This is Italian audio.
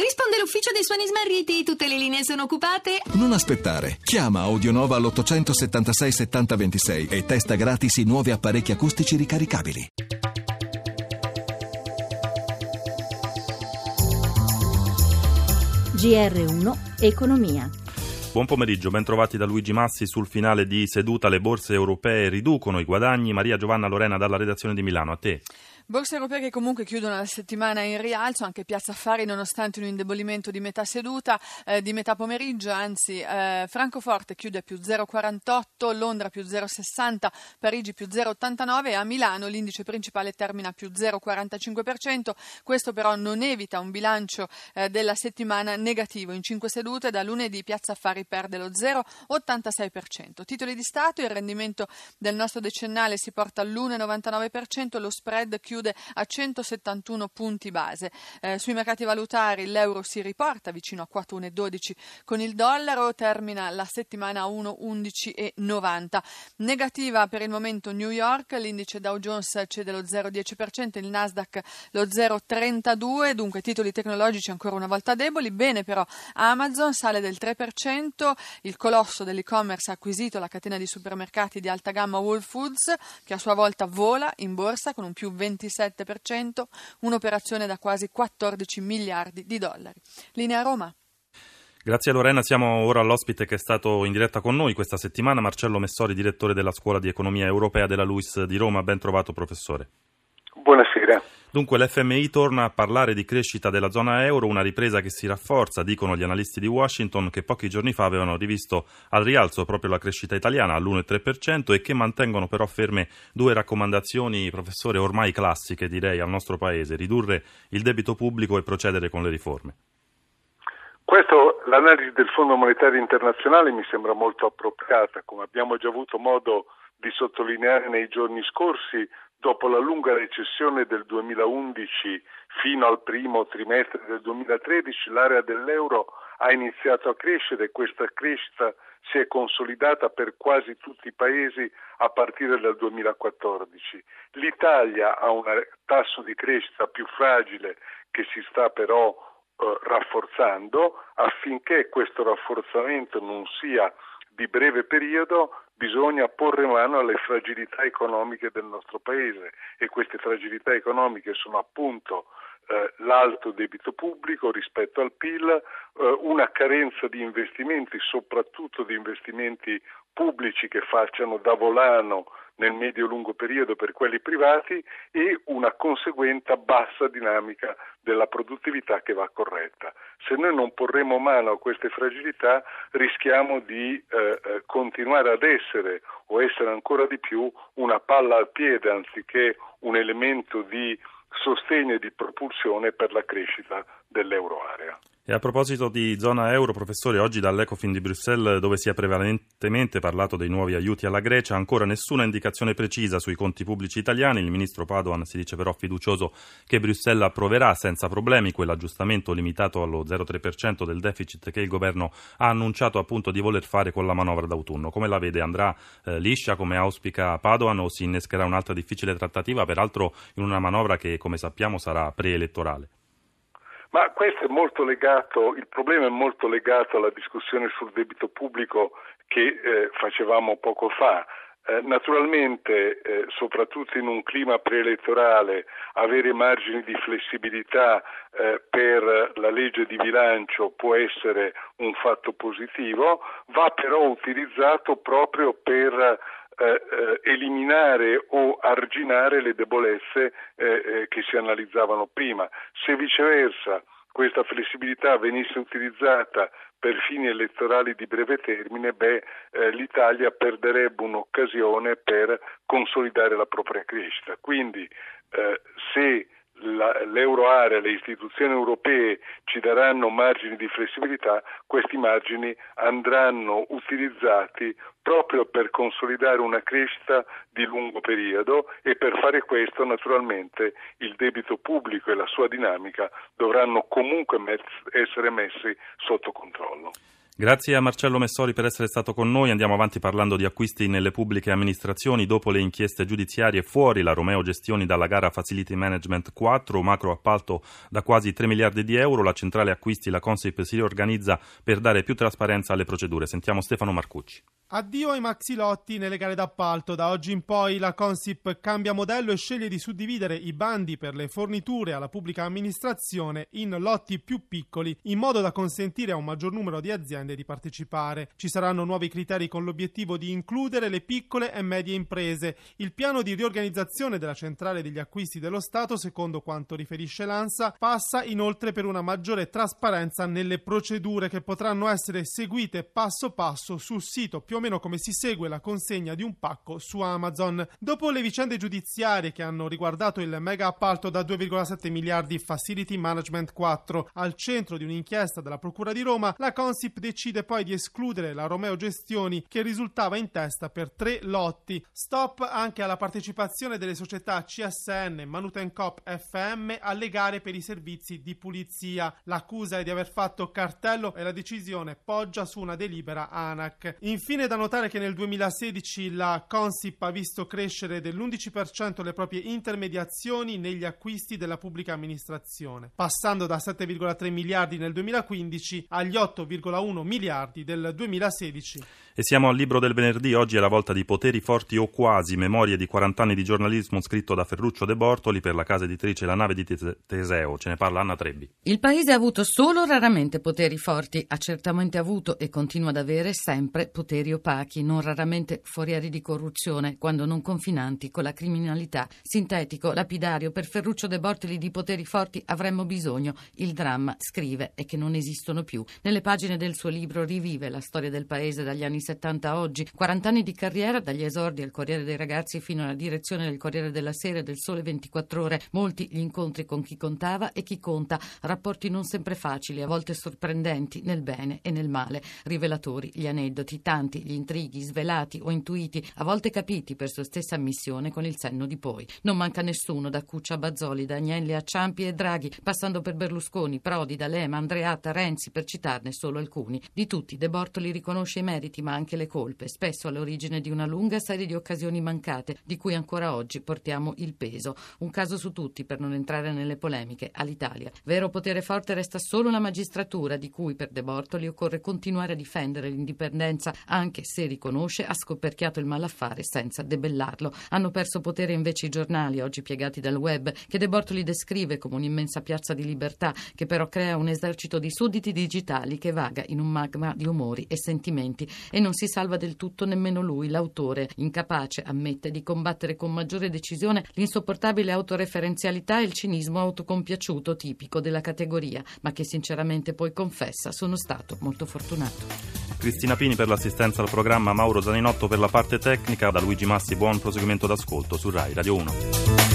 Risponde l'ufficio dei suoni smarriti, tutte le linee sono occupate. Non aspettare. Chiama Audionova all'876 7026 e testa gratis i nuovi apparecchi acustici ricaricabili. GR1 Economia. Buon pomeriggio, ben trovati da Luigi Massi sul finale di seduta. Le borse europee riducono i guadagni. Maria Giovanna Lorena dalla redazione di Milano, a te. Borse europee che comunque chiudono la settimana in rialzo, anche Piazza Affari nonostante un indebolimento di metà seduta, eh, di metà pomeriggio, anzi eh, Francoforte chiude a più 0,48, Londra più 0,60, Parigi più 0,89 e a Milano l'indice principale termina più 0,45%, questo però non evita un bilancio eh, della settimana negativo, in 5 sedute da lunedì Piazza Affari perde lo 0,86%. Titoli di Stato, il rendimento del nostro decennale si porta all'1,99%, lo spread chiude chiude a 171 punti base. Eh, sui mercati valutari l'euro si riporta vicino a 4,12 con il dollaro, termina la settimana a 1,11,90. Negativa per il momento New York, l'indice Dow Jones cede lo 0,10%, il Nasdaq lo 0,32%, dunque titoli tecnologici ancora una volta deboli, bene però Amazon sale del 3%, il colosso dell'e-commerce ha acquisito la catena di supermercati di alta gamma Whole Foods che a sua volta vola in borsa con un più 27 27%, un'operazione da quasi 14 miliardi di dollari. Linea Roma. Grazie Lorena, siamo ora all'ospite che è stato in diretta con noi questa settimana, Marcello Messori, direttore della Scuola di Economia Europea della LUIS di Roma. Ben trovato professore. Buonasera. Dunque l'FMI torna a parlare di crescita della zona euro, una ripresa che si rafforza, dicono gli analisti di Washington che pochi giorni fa avevano rivisto al rialzo proprio la crescita italiana all'1,3% e che mantengono però ferme due raccomandazioni, professore, ormai classiche direi al nostro Paese, ridurre il debito pubblico e procedere con le riforme. Questo, l'analisi del Fondo Monetario Internazionale mi sembra molto appropriata, come abbiamo già avuto modo di sottolineare nei giorni scorsi, dopo la lunga recessione del 2011 fino al primo trimestre del 2013 l'area dell'euro ha iniziato a crescere e questa crescita si è consolidata per quasi tutti i paesi a partire dal 2014. L'Italia ha un tasso di crescita più fragile che si sta però eh, rafforzando affinché questo rafforzamento non sia di breve periodo bisogna porre mano alle fragilità economiche del nostro Paese e queste fragilità economiche sono appunto eh, l'alto debito pubblico rispetto al PIL, eh, una carenza di investimenti, soprattutto di investimenti pubblici che facciano da volano nel medio-lungo periodo per quelli privati e una conseguente bassa dinamica della produttività che va corretta. Se noi non porremo mano a queste fragilità rischiamo di eh, eh continuare ad essere o essere ancora di più una palla al piede anziché un elemento di sostegno e di propulsione per la crescita dell'euroarea. E a proposito di zona euro, professore, oggi dall'Ecofin di Bruxelles, dove si è prevalentemente parlato dei nuovi aiuti alla Grecia, ancora nessuna indicazione precisa sui conti pubblici italiani. Il ministro Padoan si dice però fiducioso che Bruxelles approverà senza problemi quell'aggiustamento limitato allo 0,3% del deficit che il governo ha annunciato appunto di voler fare con la manovra d'autunno. Come la vede? Andrà eh, liscia come auspica Padoan o si innescherà un'altra difficile trattativa, peraltro in una manovra che, come sappiamo, sarà preelettorale? Ma questo è molto legato, il problema è molto legato alla discussione sul debito pubblico che eh, facevamo poco fa. Eh, naturalmente, eh, soprattutto in un clima preelettorale, avere margini di flessibilità eh, per la legge di bilancio può essere un fatto positivo, va però utilizzato proprio per eh, eh, eliminare o arginare le debolezze eh, che si analizzavano prima. Se viceversa questa flessibilità venisse utilizzata per fini elettorali di breve termine, beh, eh, l'Italia perderebbe un'occasione per consolidare la propria crescita. Quindi eh, se l'euroarea, le istituzioni europee ci daranno margini di flessibilità, questi margini andranno utilizzati proprio per consolidare una crescita di lungo periodo e per fare questo naturalmente il debito pubblico e la sua dinamica dovranno comunque essere messi sotto controllo. Grazie a Marcello Messori per essere stato con noi. Andiamo avanti parlando di acquisti nelle pubbliche amministrazioni. Dopo le inchieste giudiziarie fuori la Romeo Gestioni dalla gara Facility Management 4, macro appalto da quasi 3 miliardi di euro, la centrale acquisti, la Consip, si riorganizza per dare più trasparenza alle procedure. Sentiamo Stefano Marcucci. Addio ai maxilotti nelle gare d'appalto. Da oggi in poi la Consip cambia modello e sceglie di suddividere i bandi per le forniture alla pubblica amministrazione in lotti più piccoli, in modo da consentire a un maggior numero di aziende di partecipare. Ci saranno nuovi criteri con l'obiettivo di includere le piccole e medie imprese. Il piano di riorganizzazione della centrale degli acquisti dello Stato, secondo quanto riferisce l'ANSA, passa inoltre per una maggiore trasparenza nelle procedure che potranno essere seguite passo passo sul sito più o meno come si segue la consegna di un pacco su Amazon. Dopo le vicende giudiziarie che hanno riguardato il mega appalto da 2,7 miliardi Facility Management 4 al centro di un'inchiesta della Procura di Roma, la Consip decide poi di escludere la Romeo Gestioni che risultava in testa per tre lotti. Stop anche alla partecipazione delle società CSN, Manutencop FM alle gare per i servizi di pulizia. L'accusa è di aver fatto cartello e la decisione poggia su una delibera ANAC. Infine da notare che nel 2016 la Consip ha visto crescere dell'11% le proprie intermediazioni negli acquisti della pubblica amministrazione, passando da 7,3 miliardi nel 2015 agli 8,1 miliardi del 2016. E siamo al libro del venerdì, oggi è la volta di Poteri forti o quasi, memorie di 40 anni di giornalismo scritto da Ferruccio De Bortoli per la casa editrice La nave di Teseo. Ce ne parla Anna Trebbi. Il paese ha avuto solo raramente poteri forti, ha certamente avuto e continua ad avere sempre poteri opachi, non raramente forieri di corruzione, quando non confinanti con la criminalità. Sintetico, lapidario, per Ferruccio De Bortoli di poteri forti avremmo bisogno. Il dramma, scrive, è che non esistono più. Nelle pagine del suo libro rivive la storia del paese dagli anni 70 a oggi, 40 anni di carriera dagli esordi al Corriere dei Ragazzi fino alla direzione del Corriere della Sera e del Sole 24 Ore, molti gli incontri con chi contava e chi conta, rapporti non sempre facili, a volte sorprendenti nel bene e nel male, rivelatori, gli aneddoti, tanti gli intrighi svelati o intuiti, a volte capiti per sua stessa ammissione con il senno di poi. Non manca nessuno, da Cuccia a Bazzoli, da Agnelli a Ciampi e Draghi, passando per Berlusconi, Prodi, D'Alema, Andreatta, Renzi, per citarne solo alcuni. Di tutti De Bortoli riconosce i meriti, ma ma anche le colpe, spesso all'origine di una lunga serie di occasioni mancate, di cui ancora oggi portiamo il peso. Un caso su tutti, per non entrare nelle polemiche, all'Italia. Vero potere forte resta solo la magistratura, di cui per De Bortoli occorre continuare a difendere l'indipendenza, anche se riconosce ha scoperchiato il malaffare senza debellarlo. Hanno perso potere invece i giornali, oggi piegati dal web, che De Bortoli descrive come un'immensa piazza di libertà, che però crea un esercito di sudditi digitali che vaga in un magma di umori e sentimenti non si salva del tutto nemmeno lui, l'autore, incapace, ammette, di combattere con maggiore decisione l'insopportabile autoreferenzialità e il cinismo autocompiaciuto tipico della categoria, ma che sinceramente poi confessa sono stato molto fortunato. Cristina Pini per l'assistenza al programma, Mauro Zaninotto per la parte tecnica, da Luigi Massi buon proseguimento d'ascolto su RAI Radio 1.